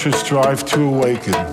Should strive to. Awaken.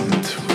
Abend.